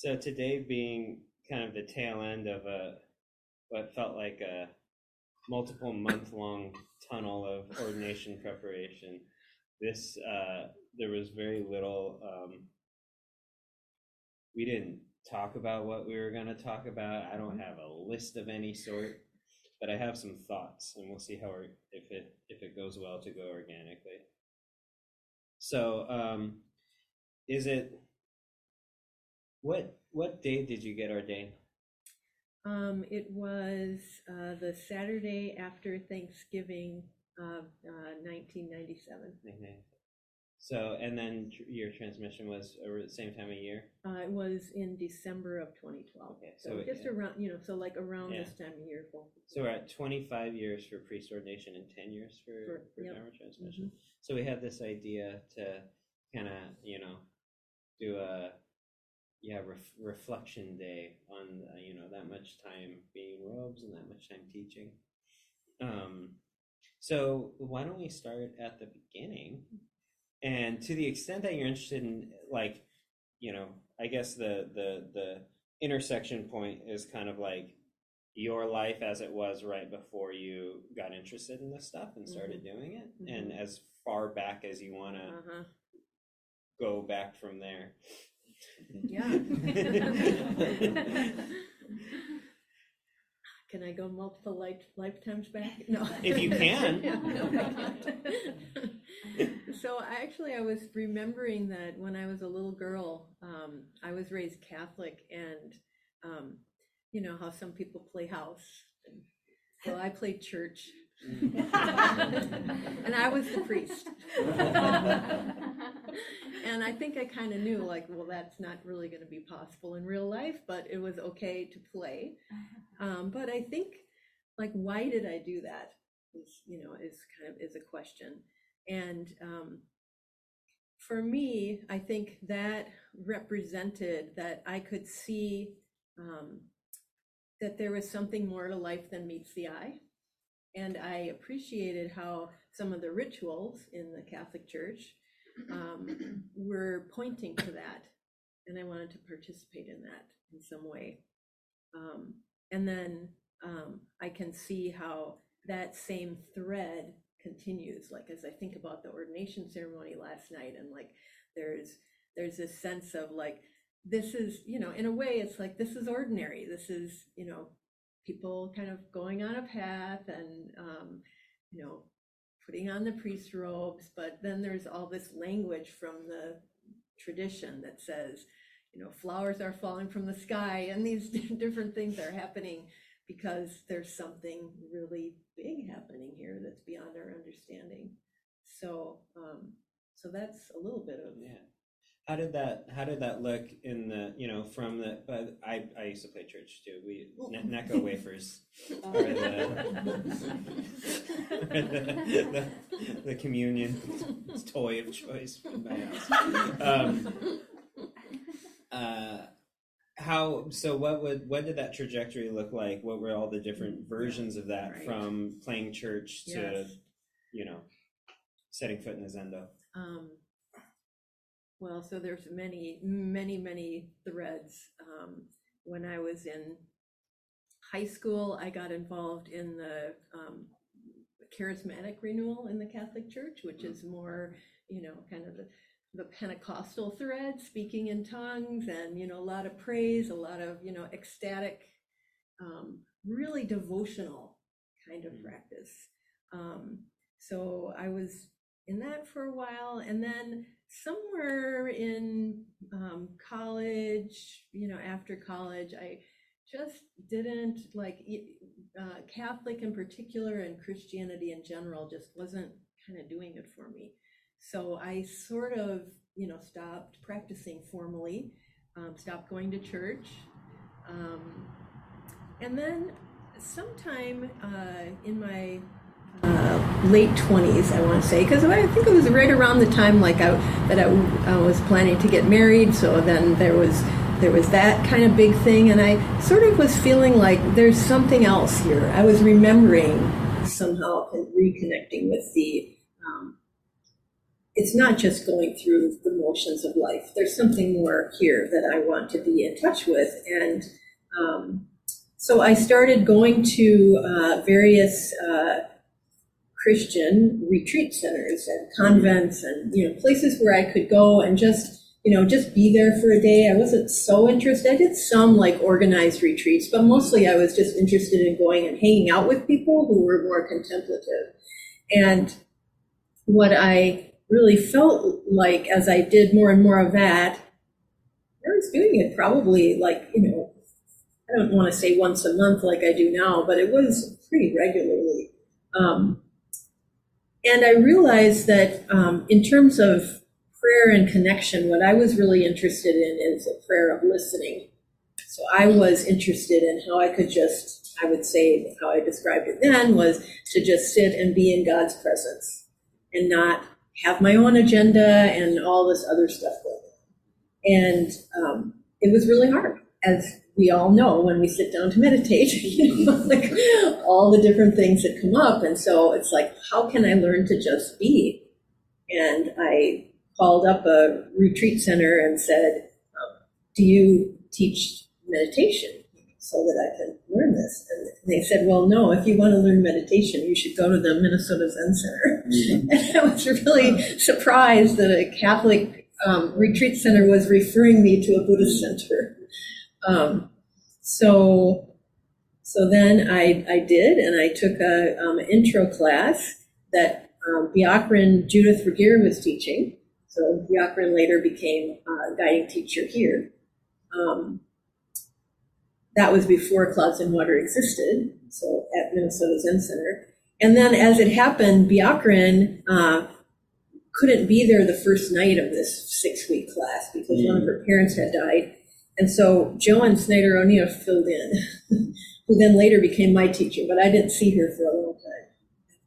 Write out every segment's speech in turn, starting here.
So today being kind of the tail end of a what felt like a multiple month long tunnel of ordination preparation, this uh, there was very little. Um, we didn't talk about what we were going to talk about. I don't have a list of any sort, but I have some thoughts, and we'll see how if it if it goes well to go organically. So, um, is it what what date did you get ordained? Um, it was, uh, the Saturday after Thanksgiving of, uh, nineteen ninety-seven. Okay. So, and then tr- your transmission was over the same time of year? Uh, it was in December of twenty twelve. Okay, So so, just yeah. around, you know, so like around Yeah. this time of year. So we're at twenty-five years for priest ordination and ten years for, For- for yep. transmission. So we had this idea to kind of, you know, do a, yeah, ref- reflection day on, uh, you know, that much time being robes and that much time teaching. Um, so why don't we start at the beginning? And to the extent that you're interested in, like, you know, I guess the the the intersection point is kind of like your life as it was right before you got interested in this stuff and started doing it, and as far back as you want to Uh-huh, go back from there. Yeah. Can I go multiple life, lifetimes back? No. If you can. No, I can't. So I actually, I was remembering that when I was a little girl, um, I was raised Catholic and, um, you know, how some people play house. Well, I played church and I was the priest. And I think I kind of knew like, well, that's not really going to be possible in real life, but it was okay to play. Um, but I think like, why did I do that? Is, you know, is kind of is a question. And um, for me, I think that represented that I could see um, that there was something more to life than meets the eye. And I appreciated how some of the rituals in the Catholic Church um, were pointing to that. And I wanted to participate in that in some way. Um, and then um, I can see how that same thread continues. Like as I think about the ordination ceremony last night, and like there's there's this sense of like this is you know in a way it's like this is ordinary. This is you know people kind of going on a path and um, you know putting on the priest robes, but then there's all this language from the tradition that says you know flowers are falling from the sky and these different things are happening because there's something really big happening here that's beyond our understanding. So, um, so that's a little bit of Yeah. How did that How did that look in the you know from the? But I I used to play church too. We ne- Necco wafers are the, the, the the communion toy of choice in my house. Um, uh, how so? What would what did that trajectory look like? What were all the different versions of that Right. from playing church to Yes. you know setting foot in the zendo? Um, well, so there's many, many, many threads. Um, when I was in high school, I got involved in the um, charismatic renewal in the Catholic Church, which is more, you know, kind of the, the Pentecostal thread, speaking in tongues, and you know, a lot of praise, a lot of you know, ecstatic, um, really devotional kind of Mm. practice. Um, so I was in that for a while and then somewhere in um, college you know after college i just didn't like uh, catholic in particular and christianity in general just wasn't kind of doing it for me. So i sort of you know stopped practicing formally um, stopped going to church um, and then sometime uh, in my uh, late 20s i want to say because i think it was right around the time like I, that I, I was planning to get married so then there was there was that kind of big thing and i sort of was feeling like there's something else here i was remembering somehow and reconnecting with the um, it's not just going through the motions of life. There's something more here that I want to be in touch with. And um, so I started going to uh, various uh, Christian retreat centers and convents and, you know, places where I could go and just, you know, just be there for a day. I wasn't so interested. I did some like organized retreats, but mostly I was just interested in going and hanging out with people who were more contemplative. And what I really felt like as I did more and more of that, I was doing it probably like, you know, I don't want to say once a month like I do now, but it was pretty regularly. Um, and I realized that um, in terms of prayer and connection, what I was really interested in is a prayer of listening. So I was interested in how I could just, I would say, how I described it then was to just sit and be in God's presence and not have my own agenda and all this other stuff going on. And um, it was really hard, as we all know when we sit down to meditate, you know, like all the different things that come up. And so it's like, how can I learn to just be? And I called up a retreat center and said, um, Do you teach meditation so that I can learn this? And they said, Well, no, if you want to learn meditation, you should go to the Minnesota Zen Center. Mm-hmm. And I was really surprised that a Catholic um, retreat center was referring me to a Buddhist center. Um, so, so then I, I did, and I took a um, intro class that um, Byakurin Judith Regier was teaching. So Byakurin later became a guiding teacher here. Um, that was before Clouds and Water existed, so at Minnesota Zen Center. And then as it happened, Byakurin uh, couldn't be there the first night of this six week class because mm. one of her parents had died. And so Joen Snyder O'Neal filled in, who then later became my teacher, but I didn't see her for a long time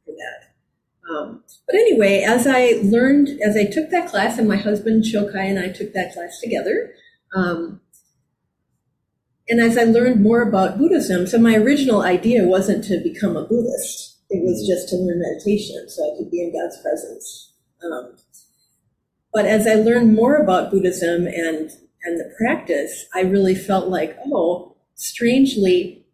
after that. Um, but anyway, as I learned, as I took that class, and my husband Shokai and I took that class together, um, and as I learned more about Buddhism, so my original idea wasn't to become a Buddhist. It was just to learn meditation so I could be in God's presence. Um, but as I learned more about Buddhism and and the practice, I really felt like, oh, strangely,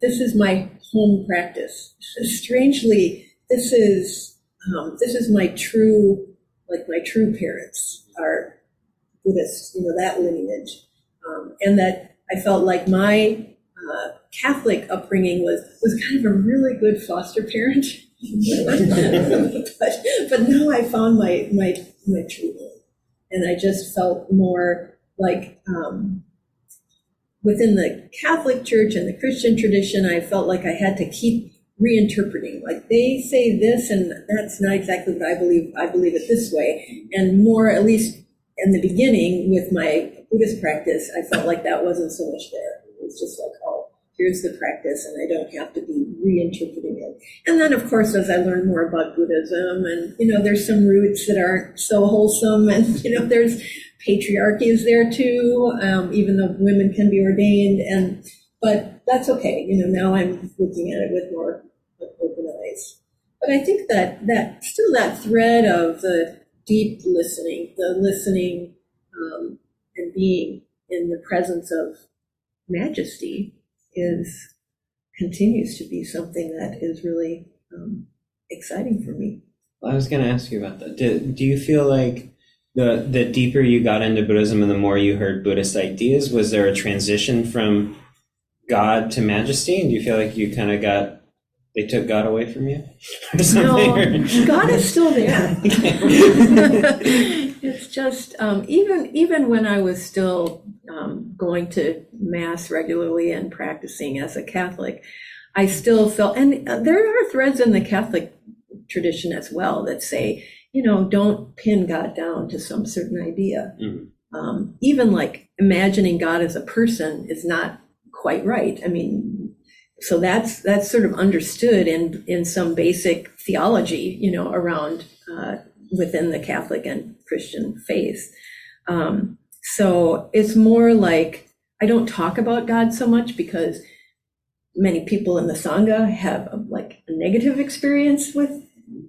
this is my home practice. Strangely, this is um, this is my true, like my true parents are Buddhist, you know, that lineage, um, and that I felt like my uh, Catholic upbringing was was kind of a really good foster parent. but, but now I found my my my true home, and I just felt more like um, within the Catholic Church and the Christian tradition, I felt like I had to keep reinterpreting. Like they say this, and that's not exactly what I believe. I believe it this way, and more at least in the beginning with my Buddhist practice, I felt like that wasn't so much there. It was just like, oh, here's the practice, and I don't have to be reinterpreting it. And then, of course, as I learned more about Buddhism, and you know, there's some roots that aren't so wholesome, and you know, there's patriarchy is there too, um, even though women can be ordained. And but that's okay. You know, now I'm looking at it with more open eyes. But I think that that still that thread of the deep listening, the listening um, and being in the presence of majesty is continues to be something that is really um, exciting for me. I was going to ask you about that. Do, do you feel like the the deeper you got into Buddhism and the more you heard Buddhist ideas, was there a transition from God to majesty? And do you feel like you kind of got they took God away from you? no, God is still there. it's just um, even even when I was still um, going to mass regularly and practicing as a Catholic, I still felt, and uh, there are threads in the Catholic tradition as well that say you know, don't pin God down to some certain idea. Mm-hmm. Um, even like imagining God as a person is not quite right. I mean, so that's that's sort of understood in in some basic theology, you know, around uh, within the Catholic and Christian faith. Um, so it's more like I don't talk about God so much because many people in the sangha have like a negative experience with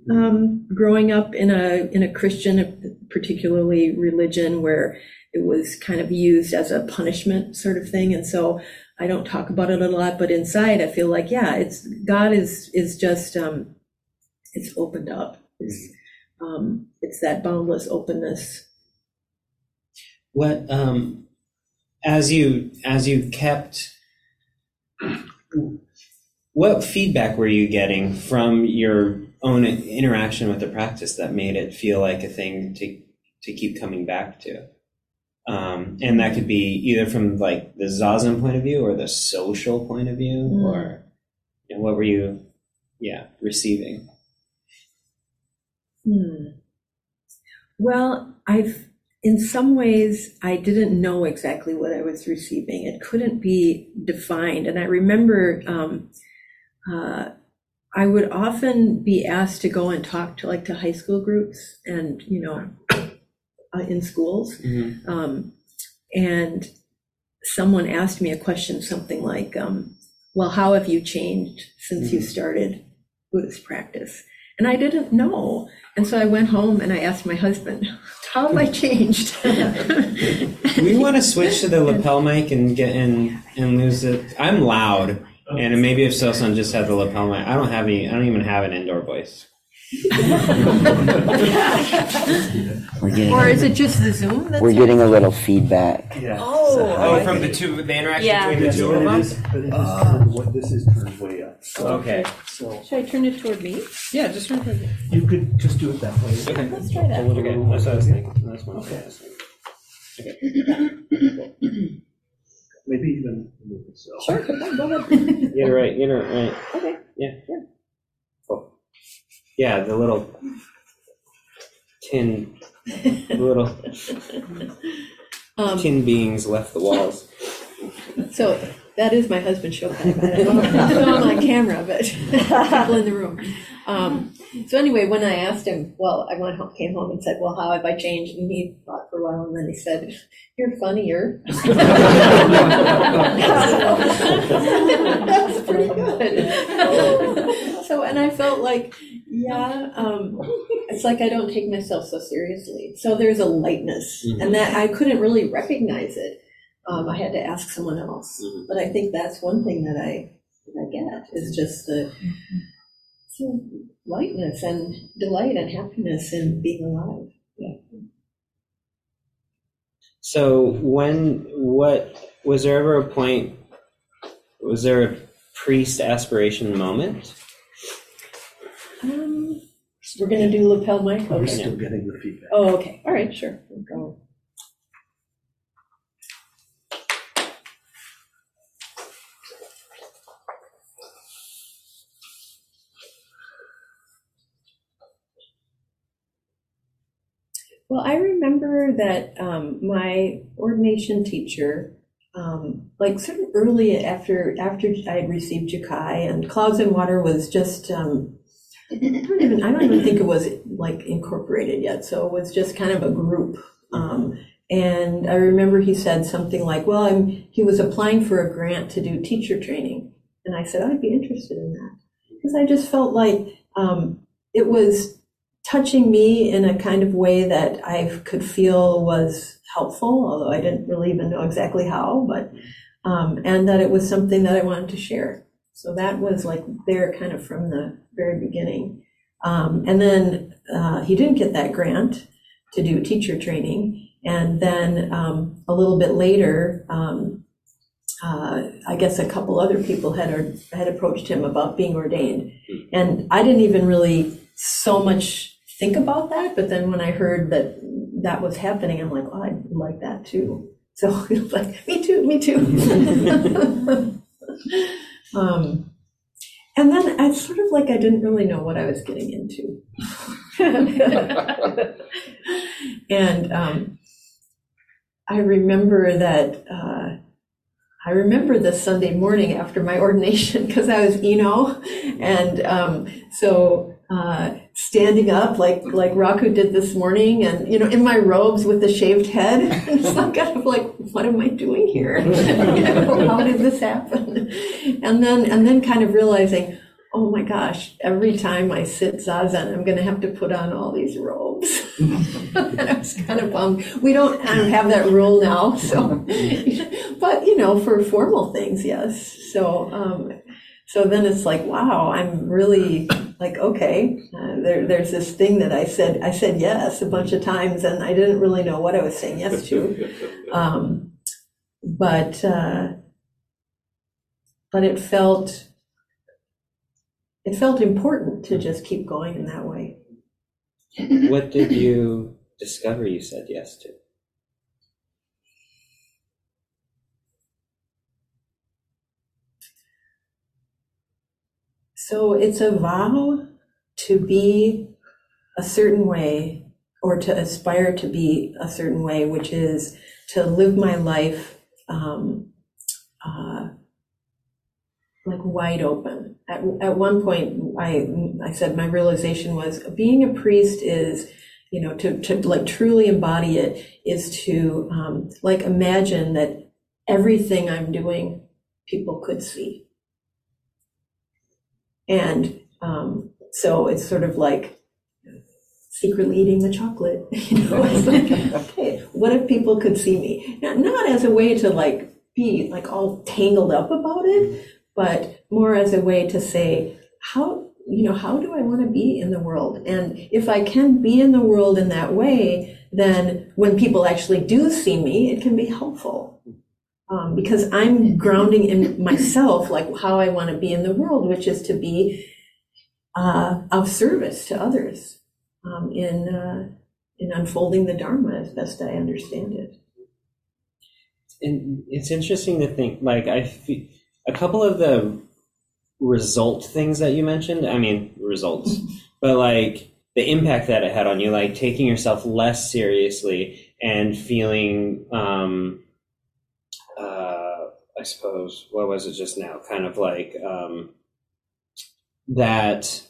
um, growing up in a in a Christian, particularly religion, where it was kind of used as a punishment sort of thing, and so I don't talk about it a lot. But inside, I feel like yeah, it's God is is just um, it's opened up. It's um, it's that boundless openness. What um, as you as you kept what feedback were you getting from your own interaction with the practice that made it feel like a thing to to keep coming back to um, and that could be either from like the zazen point of view or the social point of view Mm. or you know, what were you yeah receiving Hmm. Well, I've, in some ways, I didn't know exactly what I was receiving. It couldn't be defined. And I remember um, uh, I would often be asked to go and talk to like to high school groups and, you know, uh, in schools. Um, and someone asked me a question, something like, um, well, how have you changed since you Mhm. started Buddhist practice? And I didn't know. And so I went home and I asked my husband, how have I changed? we want to switch to the lapel mic and get in and lose it i'm loud and maybe if Sosan just had the lapel mic i don't have any i don't even have an indoor voice We're getting, Or is it just the Zoom? that's we're getting a little feedback. Yeah. Oh, oh from the two the interaction Yeah. between the two of us? them is, but it is turned, way- this is turned way up. okay So Should I turn it toward me? yeah just try to you could just do it that way. okay Let's try that. okay that's what i was thinking that's what I was Okay. thinking. Maybe even move it so. Sure, go ahead. Get it right, get it right. Okay. Yeah. Yeah. Cool. Yeah, the little tin, little Um, tin beings left the walls. So that is my husband Shokai. I don't know if I saw him on camera, but people in the room. Um, so anyway, when I asked him, well, I went home, came home and said, well, how have I changed? And he thought for a while, and then he said, "You're funnier." That's pretty good. so, and I felt like, yeah, um, it's like I don't take myself so seriously. So there's a lightness, and that I couldn't really recognize it. Um, I had to ask someone else. Mhm. But I think that's one thing that I, that I get is just the so lightness and delight and happiness in being alive. Yeah. So when what was there ever a point? Was there a priest aspiration moment? Um, we're gonna do lapel mic. We're Okay. still getting the feedback. Oh, okay. All right, sure. We'll go. Well, I remember that um, my ordination teacher, um, like sort of early after after I had received Jukai and Clouds and Water was just um, I don't even I don't even think it was like incorporated yet. So it was just kind of a group. Um, and I remember he said something like, "Well, I'm." He was applying for a grant to do teacher training, and I said I'd be interested in that because I just felt like um, it was touching me in a kind of way that I could feel was helpful, although I didn't really even know exactly how, but um, and that it was something that I wanted to share. So that was like there kind of from the very beginning. Um, and then uh, he didn't get that grant to do teacher training. And then um, a little bit later, um, uh, I guess a couple other people had had approached him about being ordained, and I didn't even really so much think about that. But then when I heard that that was happening, I'm like, oh, I'd like that too. So like, me too, me too. um, and then I sort of like I didn't really know what I was getting into. and um, I remember that uh, I remember this Sunday morning after my ordination because I was ino, and um, so uh, standing up like like Raku did this morning, and you know in my robes with the shaved head, it's like kind of like what am I doing here? How did this happen? And then and then kind of realizing, oh my gosh, every time I sit zazen, I'm going to have to put on all these robes. and I was kind of bummed. We don't don't have that rule now, so, but you know, for formal things, yes. So, um, so then it's like, wow, I'm really like, okay, uh, there, there's this thing that I said, I said yes a bunch of times, and I didn't really know what I was saying yes to. Um, but uh, but it felt it felt important to just keep going in that way. What did you discover you said yes to? So it's a vow to be a certain way or to aspire to be a certain way, which is to live my life um, uh, like wide open. At, at one point, I, I said my realization was being a priest is, you know, to, to like truly embody it is to um, like imagine that everything I'm doing, people could see. And um, so it's sort of like secretly eating the chocolate. You know, it's like, okay, what if people could see me? Not, not as a way to like be like all tangled up about it, but more as a way to say, how, you know, how do I want to be in the world? And if I can be in the world in that way, then when people actually do see me, it can be helpful. Um, because I'm grounding in myself, like how I want to be in the world, which is to be uh, of service to others um, in uh, in unfolding the Dharma as best I understand it. And it's interesting to think, like, I feel, a couple of the result things that you mentioned, I mean, results, but like the impact that it had on you, like taking yourself less seriously and feeling, um, I suppose, what was it just now? Kind of like um, that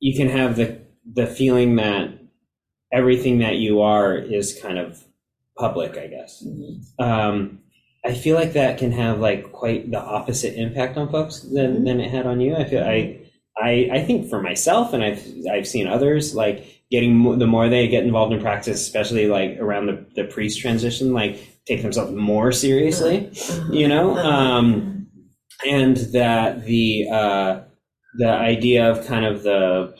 you can have the the feeling that everything that you are is kind of public, I guess. Um, I feel like that can have like quite the opposite impact on folks than, than it had on you. I feel I, I I think for myself, and I've I've seen others like getting the more they get involved in practice, especially like around the the priest transition, like take themselves more seriously, you know, um, and that the uh, the idea of kind of the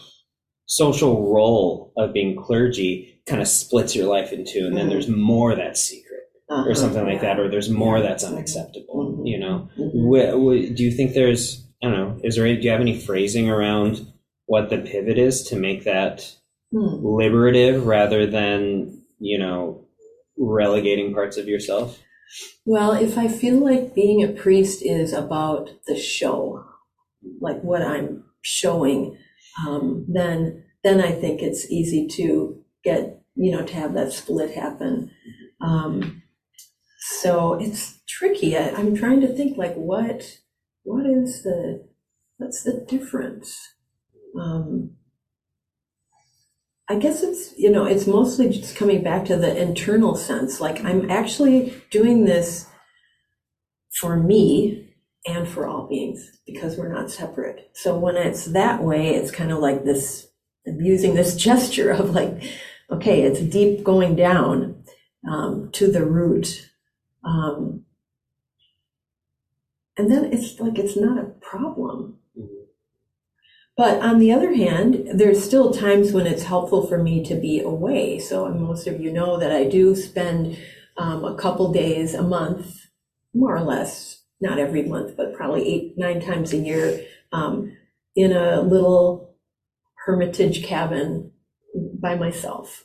social role of being clergy kind of splits your life in two, and then Mhm. there's more that's secret or something like that, or there's more that's unacceptable. Mhm. You know, Mhm. Wh- do you think there's I don't know? Is there? any- Do you have any phrasing around what the pivot is to make that Hmm. liberative rather than you know relegating parts of yourself? Well, if I feel like being a priest is about the show, like what I'm showing, um, then then I think it's easy to get you know to have that split happen. Um, so it's tricky. I, I'm trying to think like what what is the what's the difference? Um, I guess it's, you know, it's mostly just coming back to the internal sense. Like I'm actually doing this for me and for all beings because we're not separate. So when it's that way, it's kind of like this, I'm using this gesture of like, okay, it's deep going down um, to the root. Um, and then it's like it's not a problem. But on the other hand, there's still times when it's helpful for me to be away. So most of you know that I do spend um, a couple days a month, more or less, not every month, but probably eight, nine times a year, um, in a little hermitage cabin by myself.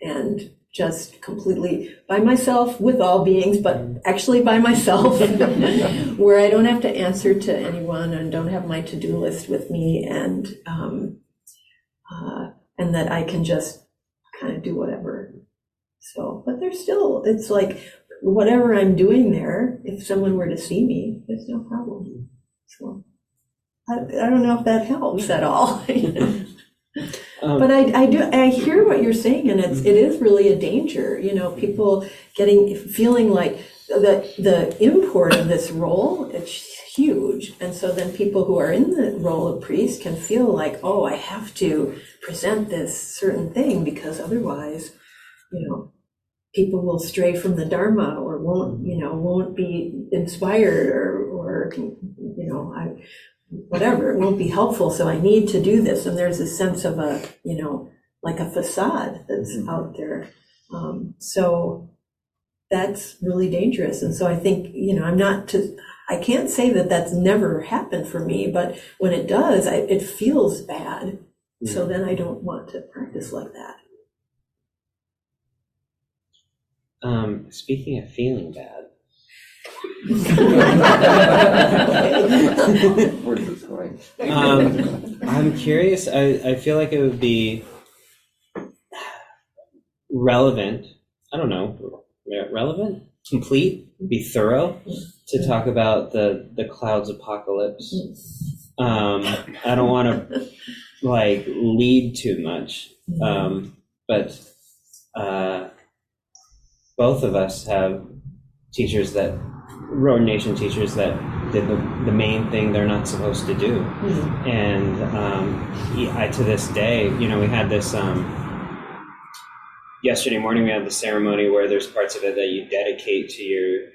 And just completely by myself with all beings, but actually by myself, where I don't have to answer to anyone and don't have my to-do list with me, and um, uh, and that I can just kind of do whatever. So, but there's still, it's like whatever I'm doing there. If someone were to see me, there's no problem. So, I, I don't know if that helps at all. Um, But I, I do, I hear what you're saying, and it's, it is really a danger, you know, people getting, feeling like the, the import of this role, it's huge. And so then people who are in the role of priest can feel like, oh, I have to present this certain thing because otherwise, you know, people will stray from the Dharma or won't, you know, won't be inspired or, or, you know, I, whatever, it won't be helpful, so I need to do this. And there's a sense of a, you know, like a facade that's Mhm. out there. Um, so that's really dangerous. And so I think, you know, I'm not to, I can't say that that's never happened for me, but when it does, I, it feels bad. So then I don't want to practice like that. Um, speaking of feeling bad, Where's this going? um, I'm curious. I, I feel like it would be relevant. I don't know, relevant, complete, be thorough to talk about the the clouds apocalypse. Um, I don't want to like lead too much, um, but uh, both of us have teachers that ordination teachers that did the, the main thing they're not supposed to do Mhm. and um, I, to this day, you know, we had this um, yesterday morning. We had the ceremony where there's parts of it that you dedicate to your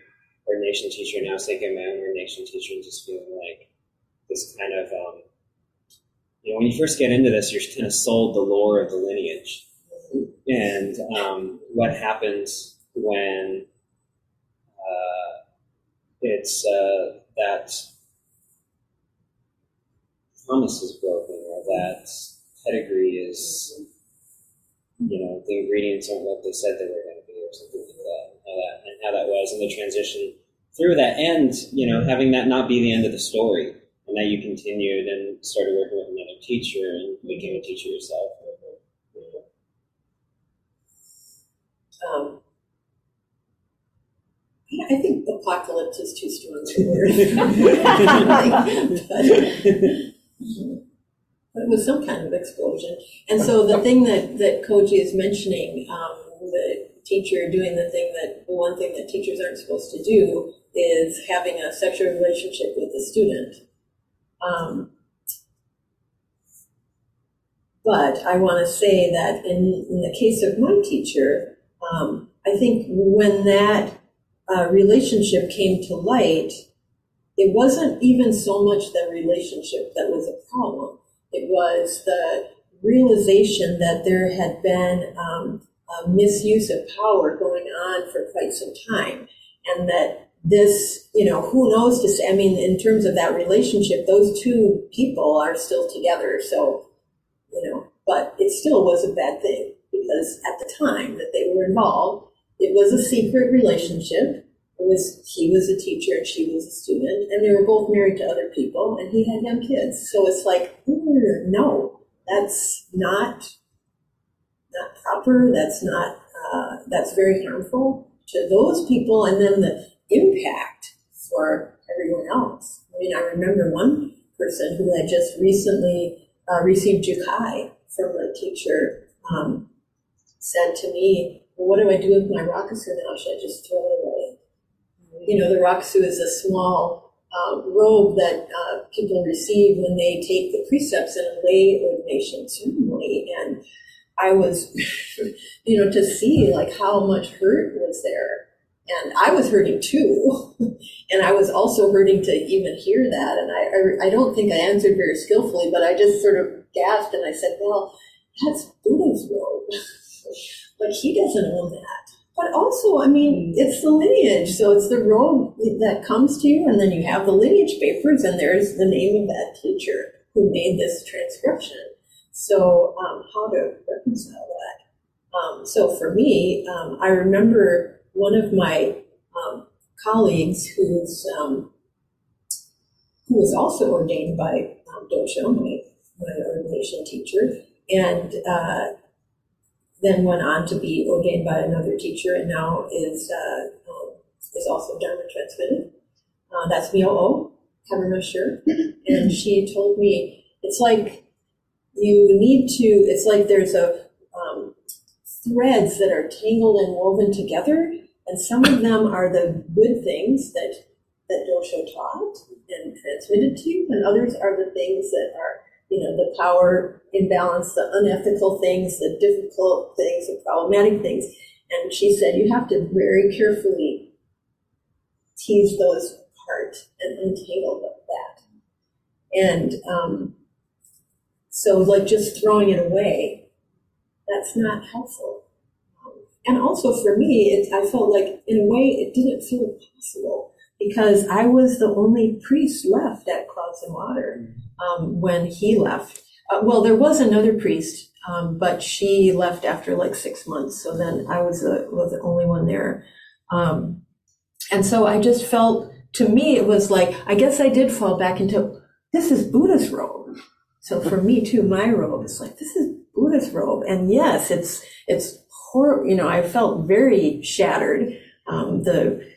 ordination teacher. And I was thinking my own ordination teacher and just feeling like this kind of, um, you know, when you first get into this, you're kind of sold the lore of the lineage and um, what happens when it's uh, that promise is broken or that pedigree is, you know, the ingredients aren't what they said they were going to be or something like that. And how that, and how that was, and the transition through that end, you know, having that not be the end of the story, and that you continued and started working with another teacher and became a teacher yourself. Um, I think apocalypse is too strong a word. But- but it was some kind of explosion. And so the thing that, that Koji is mentioning, um, the teacher doing the thing that, the one thing that teachers aren't supposed to do is having a sexual relationship with the student. Um, but I want to say that in, in the case of my teacher, um, I think when that uh, relationship came to light, it wasn't even so much the relationship that was a problem. It was the realization that there had been um, a misuse of power going on for quite some time, and that this, you know, who knows say, I mean, in terms of that relationship, those two people are still together, so, you know, but it still was a bad thing because at the time that they were involved, it was a secret relationship. It was he was a teacher and she was a student, and they were both married to other people, and he had young kids. So it's like, "Mm, no, that's not not proper. That's not uh, that's very harmful to those people, and then the impact for everyone else. I mean, I remember one person who had just recently uh, received jukai from a teacher um, said to me, well, "What do I do with my rakusu now? Should I just throw it away?" You know, the rakusu is a small uh, robe that uh, people receive when they take the precepts in a lay ordination ceremony, and I was, you know, to see like how much hurt was there, and I was hurting too, and I was also hurting to even hear that, and I, I, I don't think I answered very skillfully, but I just sort of gasped and I said, "Well, that's Buddha's robe, but he doesn't own that." But also, I mean, it's the lineage, so it's the robe that comes to you, and then you have the lineage papers, and there's the name of that teacher who made this transcription. So, um, how to reconcile that? Um, so, for me, um, I remember one of my um, colleagues who's um, who was also ordained by um, Dosho, my, my ordination teacher, and uh, then went on to be ordained by another teacher, and now is uh, um, is also Dharma transmitted. Uh, that's Mio O, Kaburma Sure, and she told me it's like you need to, it's like there's a um, threads that are tangled and woven together, and some of them are the good things that that Dosho taught and transmitted to you, and others are the things that are, you know, the power imbalance, the unethical things, the difficult things, the problematic things. And she said you have to very carefully tease those apart and untangle that. And um, so, like just throwing it away, that's not helpful. And also for me, it, I felt like in a way it didn't feel possible because I was the only priest left at Clouds and Water um, when he left. Uh, well, there was another priest, um, but she left after like six months. So then I was the, was the only one there. Um, and so I just felt, to me, it was like, I guess I did fall back into, this is Buddha's robe. So for me too, my robe is like, this is Buddha's robe. And yes, it's, it's horrible. you know, I felt very shattered. Um, the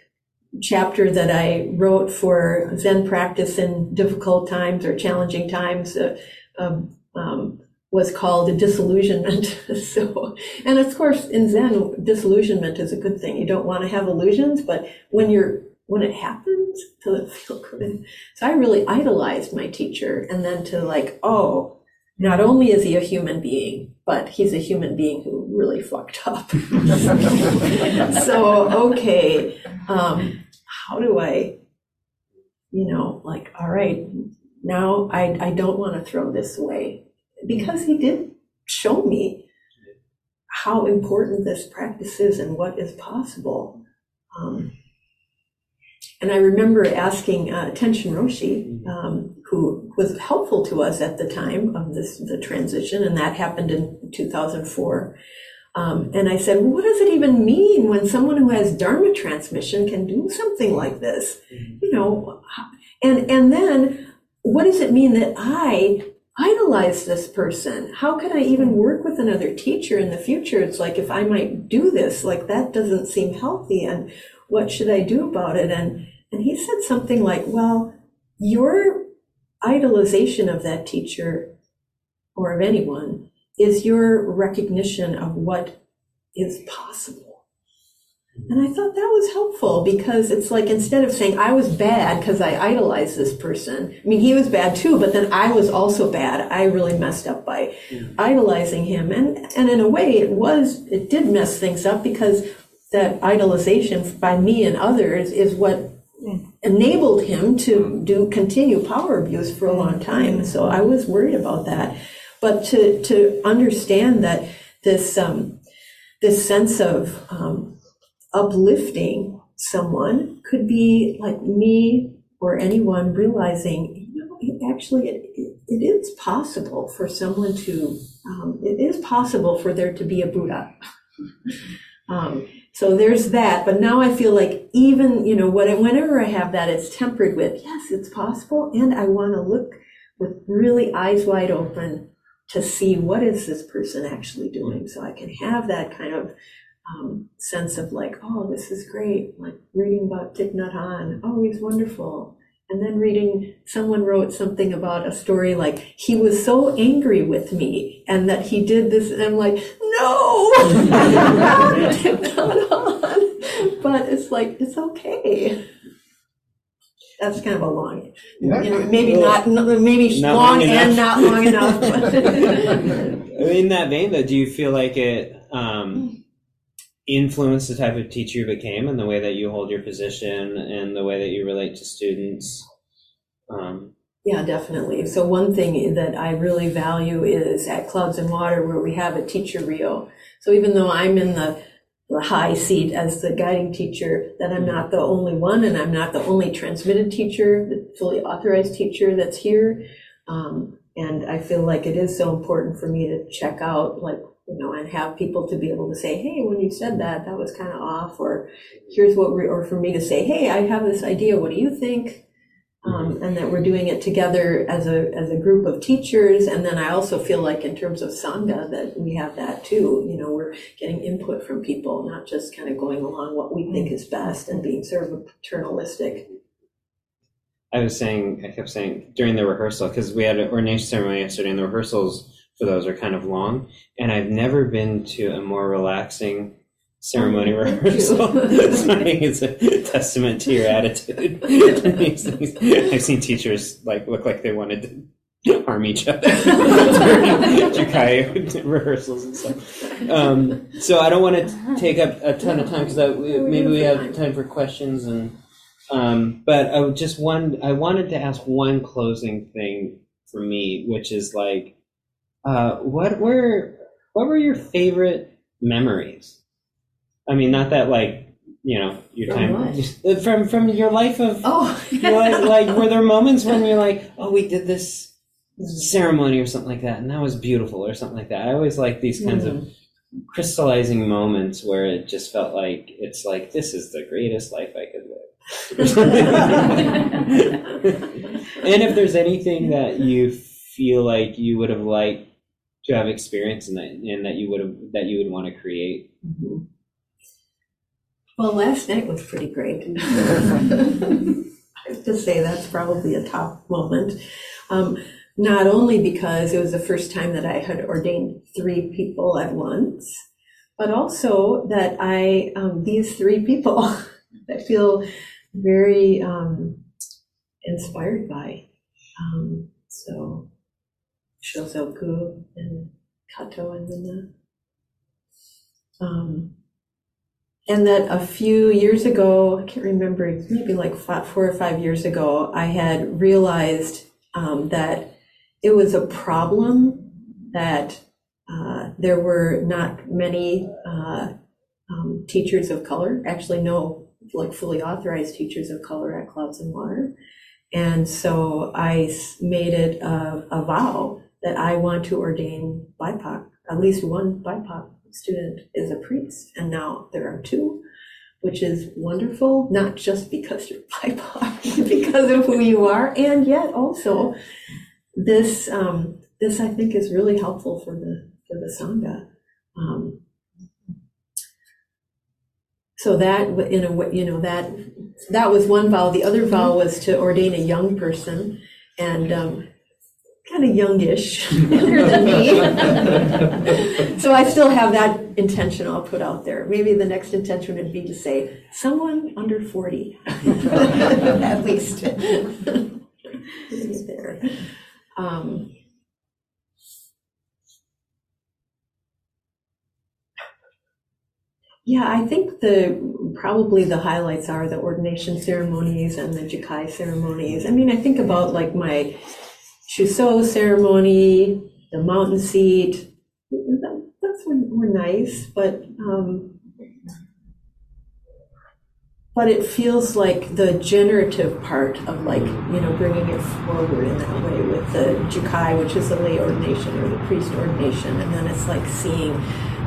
chapter that I wrote for Zen practice in difficult times or challenging times, uh, um, um, was called disillusionment. so, and of course, in Zen, disillusionment is a good thing. You don't want to have illusions, but when you're when it happens, it feel good? So I really idolized my teacher, and then to like, oh, not only is he a human being, but he's a human being who really fucked up. so okay, um, how do I, you know, like, all right, now I I don't want to throw this away because he did show me how important this practice is and what is possible. Um, and I remember asking uh, Tenshin Roshi, um, who was helpful to us at the time of this the transition, and that happened in 2004. Um, and I said, well, what does it even mean when someone who has Dharma transmission can do something like this? You know, and and then what does it mean that I idolize this person. How can I even work with another teacher in the future? It's like if I might do this, like that doesn't seem healthy and what should I do about it? And and he said something like, Well, your idolization of that teacher or of anyone is your recognition of what is possible. And I thought that was helpful because it's like instead of saying I was bad because I idolized this person, I mean, he was bad too, but then I was also bad. I really messed up by hmm. idolizing him. And, and in a way, it was, it did mess things up because that idolization by me and others is what enabled him to do continue power abuse for a long time. So I was worried about that. But to, to understand that this, um, this sense of, um, uplifting someone could be like me or anyone realizing, you know, it actually it, it, it is possible for someone to, um, it is possible for there to be a Buddha. so there's that. But now I feel like even, you know, whenever I have that, it's tempered with, yes, it's possible. And I want to look with really eyes wide open to see what is this person actually doing so I can have that kind of um, sense of like, oh, this is great. Like reading about Thich Nhat oh, he's wonderful. And then reading, someone wrote something about a story like, he was so angry with me and that he did this. And I'm like, no. But it's like, it's okay. That's kind of a long, you know, maybe not, maybe Not long long and not long enough. In that vein, though, do you feel like it um, influenced the type of teacher you became and the way that you hold your position and the way that you relate to students? Um, Yeah, definitely. So one thing that I really value is at Clouds and Water where we have a teacher reel. So even though I'm in the, the high seat as the guiding teacher, that I'm not the only one and I'm not the only transmitted teacher, the fully authorized teacher that's here. Um, and I feel like it is so important for me to check out like, you know, and have people to be able to say, hey, when you said that, that was kind of off, or here's what we, or for me to say, hey, I have this idea, what do you think? Um, and that we're doing it together as a as a group of teachers. And then I also feel like in terms of sangha that we have that too. You know, we're getting input from people, not just kind of going along what we think is best and being sort of paternalistic. I was saying, I kept saying during the rehearsal, because we had an ordination ceremony yesterday, and the rehearsals for those are kind of long, and I've never been to a more relaxing ceremony Oh, rehearsal. so I think it's a testament to your attitude. I've seen teachers like look like they wanted to harm each other during Jukai rehearsals and stuff. Um, so I don't want to take up a ton of time because maybe we have time for questions and. Um, but I would just one. I wanted to ask one closing thing for me, which is like, uh, what were what were your favorite memories? I mean, not that like you know your From time uh, from from your life of Oh, like, like were there moments when you're like, oh, we did this ceremony or something like that, and that was beautiful or something like that. I always like these kinds of crystallizing moments where it just felt like it's like this is the greatest life I could live. and if there's anything that you feel like you would have liked to have experienced and that and that you would have that you would want to create. Mhm. Well, last night was pretty great. I have to say that's probably a top moment. Um, not only because it was the first time that I had ordained three people at once, but also that I, um, these three people, I feel very um, inspired by. Um, so, Shozoku and Kato and Mina. Um, and that a few years ago, I can't remember, maybe like five, four or five years ago, I had realized um, that it was a problem that uh, there were not many uh, um, teachers of color, actually, no, like fully authorized teachers of color at Clouds in Water. And so I made it a, a vow that I want to ordain BIPOC, at least one BIPOC student is a priest, and now there are two, which is wonderful, not just because you're BIPOC, because of who you are, and yet also this um, this I think is really helpful for the for the sangha. Um, so that in a way, you know that that was one vow. The other vow was to ordain a young person, and um, kind of youngish, younger than me. so I still have that intention I'll put out there. Maybe the next intention would be to say someone under 40, at least. there. Um, yeah, I think the probably the highlights are the ordination ceremonies and the Jukai ceremonies. I mean, I think about like my Shuso ceremony, the mountain seat. That- That's were, were nice, but um, but it feels like the generative part of like you know bringing it forward in that way with the Jukai, which is the lay ordination or the priest ordination, and then it's like seeing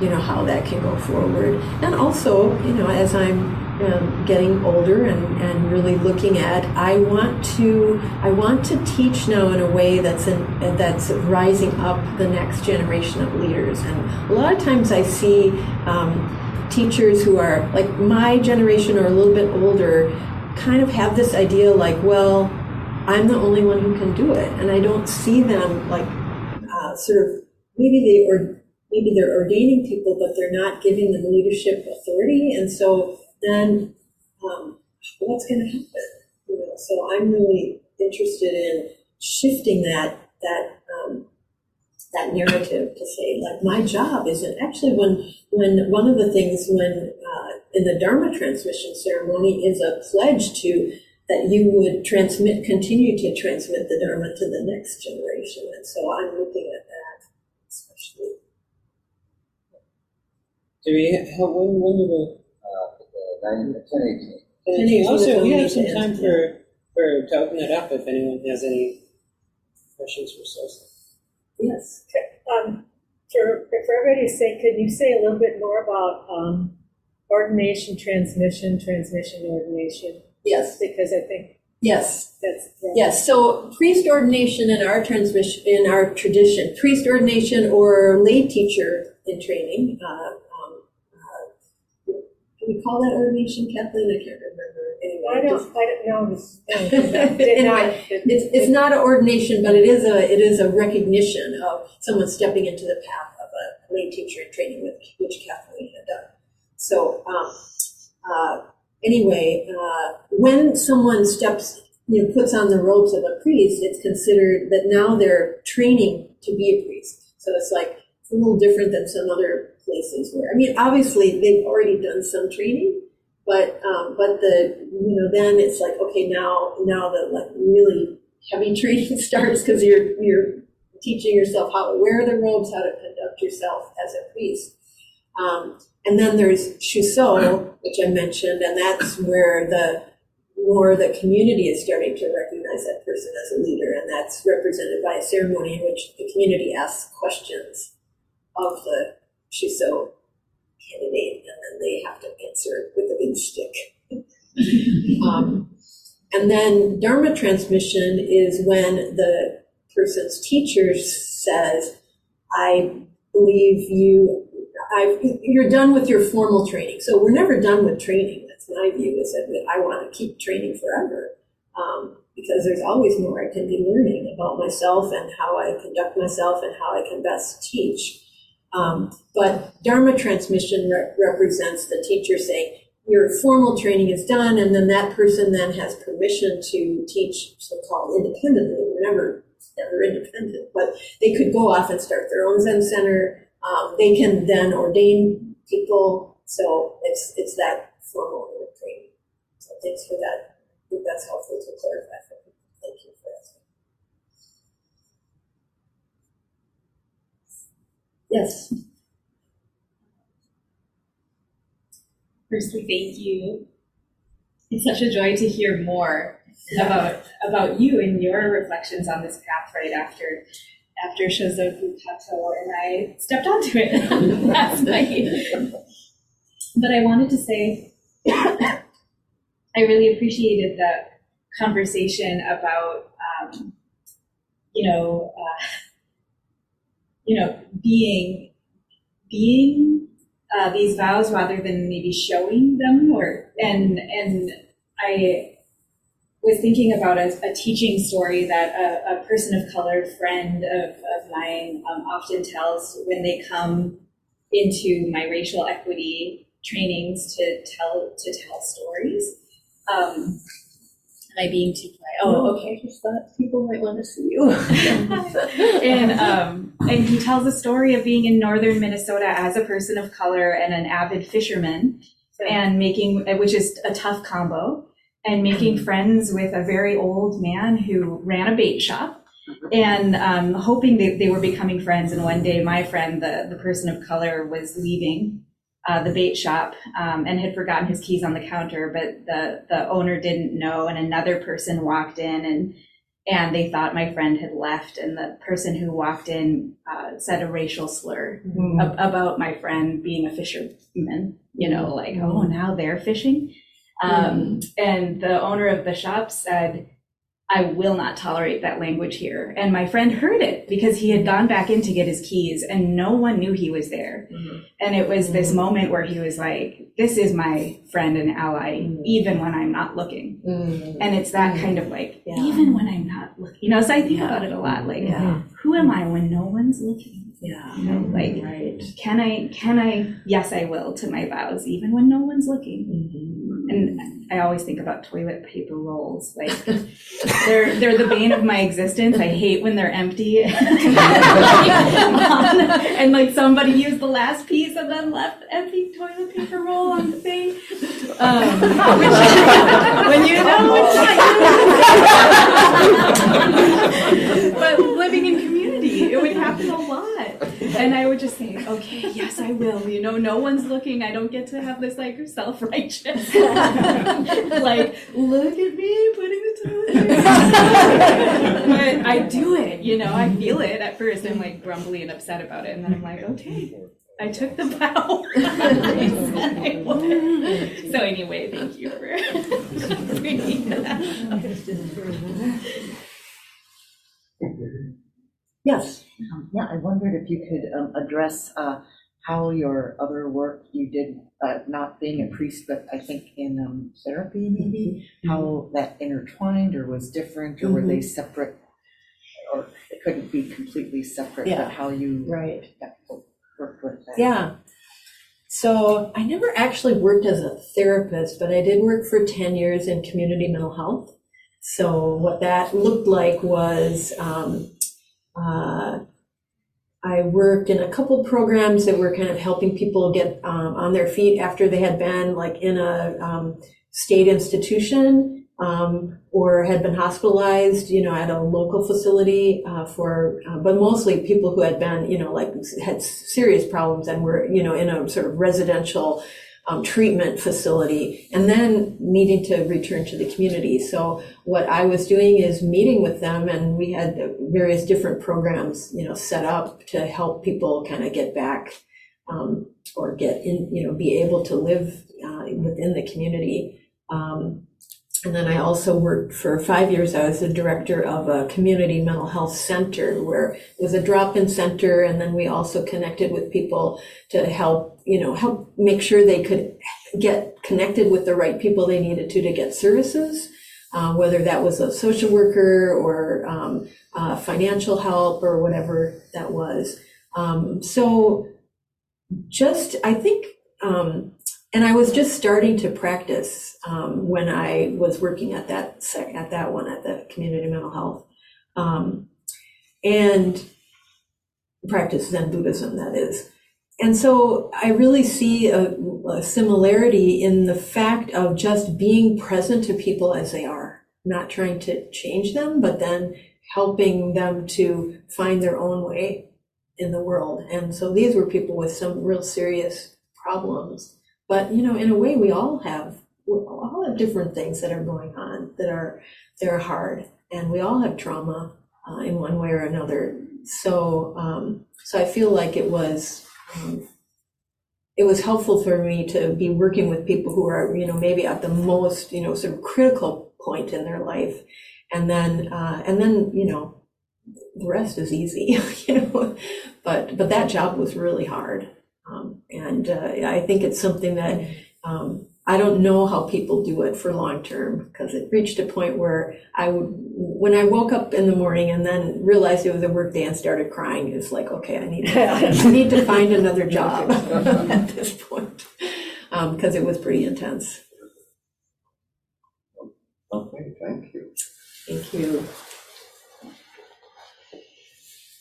you know how that can go forward, and also you know as I'm um, getting older and, and really looking at I want to I want to teach now in a way that's in, that's rising up the next generation of leaders. And a lot of times I see um, teachers who are like my generation or a little bit older kind of have this idea like well I'm the only one who can do it. And I don't see them like uh, sort of maybe they or maybe they're ordaining people but they're not giving them leadership authority. And so then um, what's going to happen? You know, so I'm really interested in shifting that that um, that narrative to say like my job isn't actually when when one of the things when uh, in the Dharma transmission ceremony is a pledge to that you would transmit continue to transmit the Dharma to the next generation, and so I'm looking at that especially. Do we have when when do we? Nine, ten eighteen. And Ten also, we have some time for for to open it up if anyone has any questions for Sosan. Yes. Um, for, for everybody's sake, could you say a little bit more about, um, ordination, transmission, transmission, ordination? Yes. Because I think Yes. that's. Yes, so priest ordination in our transmission, in our tradition, priest ordination or lay teacher in training, uh, we call that ordination, Kathleen? I can't remember. anyway. I just- don't, I don't know this. no, did not- It's, it's not an ordination, but it is a, it is a recognition of someone stepping into the path of a lay teacher in training, with which Kathleen had done. So, um, uh, anyway, uh, when someone steps, you know, puts on the robes of a priest, it's considered that now they're training to be a priest. So it's like a little different than some other places where, I mean, obviously they've already done some training, but um, but the you know then it's like okay now now the like really heavy training starts because you're you're teaching yourself how to wear the robes, how to conduct yourself as a priest. Um, and then there's Shuso, which I mentioned, and that's where the more the community is starting to recognize that person as a leader, and that's represented by a ceremony in which the community asks questions of the Shuso candidate, and then they have to answer with a big stick. um, and then Dharma transmission is when the person's teacher says, I believe you, I, you're done with your formal training. So we're never done with training. That's my view, is that I want to keep training forever. Um, because there's always more I can be learning about myself and how I conduct myself and how I can best teach. Um, but Dharma transmission re- represents the teacher saying, your formal training is done, and then that person then has permission to teach so-called independently. We're never, never independent, but they could go off and start their own Zen center. Um, they can then ordain people. So it's it's that formal training. So thanks for that. I think that's helpful to clarify for people. Thank you for asking. Yes. Firstly, thank you. It's such a joy to hear more about about you and your reflections on this path right after after Shozoku Kato and I stepped onto it last night. But I wanted to say I really appreciated the conversation about um, you know uh, you know being being uh, these vows rather than maybe showing them or and and I was thinking about a, a teaching story that a, a, person of color friend of, of mine um, often tells when they come into my racial equity trainings to tell to tell stories. Um, am I being too quiet? Oh, okay. I just thought people might want to see you. and um, and he tells a story of being in northern Minnesota as a person of color and an avid fisherman, and making which is a tough combo, and making friends with a very old man who ran a bait shop, and um, hoping that they were becoming friends. And one day, my friend, the the person of color, was leaving. Uh, the bait shop um, and had forgotten his keys on the counter, but the the owner didn't know, and another person walked in and and they thought my friend had left and the person who walked in uh, said a racial slur ab- about my friend being a fisherman you know like oh now they're fishing? Um, and the owner of the shop said i will not tolerate that language here. And my friend heard it because he had gone back in to get his keys and no one knew he was there. Mm-hmm. And it was this mm-hmm. moment where he was like this is my friend and ally mm-hmm. even when i'm not looking. And it's that kind of like Yeah. even when i'm not looking. You know so i think Yeah. about it a lot like Yeah. who am i when no one's looking? Yeah. you know like Right. can i can i yes i will to my vows even when no one's looking and i always think about toilet paper rolls like they're they're the bane of my existence. I hate when they're empty. And like somebody used the last piece and then left empty toilet paper roll on the thing. Um, which, when you know it's not but living in community it would happen a lot and I would just say, okay, yes, I will. You know, no one's looking. I don't get to have this like self-righteous, like, look at me putting the toilet but I do it. You know, I feel it at first. I'm like grumbly and upset about it, and then I'm like, okay, I took the vow. So anyway, thank you for bringing that. Yes. Um, Yeah, I wondered if you could um, address uh, how your other work you did, uh, not being a priest, but I think in um, therapy maybe, how that intertwined or was different, or were they separate? Or it couldn't be completely separate, Yeah. but how you Right. worked with that? Yeah. So I never actually worked as a therapist, but I did work for 10 years in community mental health. So what that looked like was um, uh, I worked in a couple programs that were kind of helping people get um, on their feet after they had been like in a um, state institution um, or had been hospitalized, you know, at a local facility uh, for, uh, but mostly people who had been, you know, like had serious problems and were, you know, in a sort of residential um, treatment facility and then needing to return to the community. So what I was doing is meeting with them and we had various different programs, you know, set up to help people kind of get back um, or get in, you know, be able to live uh, within the community. Um, and then I also worked for five years. I was the director of a community mental health center where it was a drop-in center, and then we also connected with people to help, you know, help make sure they could get connected with the right people they needed to to get services, uh, whether that was a social worker or um, uh, financial help or whatever that was. Um, so, just I think. Um, and I was just starting to practice um, when I was working at that sec- at that one at the community mental health, um, and practice Zen Buddhism. That is, and so I really see a, a similarity in the fact of just being present to people as they are, not trying to change them, but then helping them to find their own way in the world. And so these were people with some real serious problems but you know in a way we all have we all have different things that are going on that are that are hard. And we all have trauma uh, in one way or another. So um, so i feel like it was um, it was helpful for me to be working with people who are you know maybe at the most you know sort of critical point in their life. And then uh, and then you know the rest is easy you know. But but that job was really hard um, and uh, I think it's something that um, I don't know how people do it for long term because it reached a point where I would, when I woke up in the morning and then realized it was a work day and started crying, it's like, okay, I need to, I need to find another job at this point because it was pretty intense. Okay, thank you. Thank you.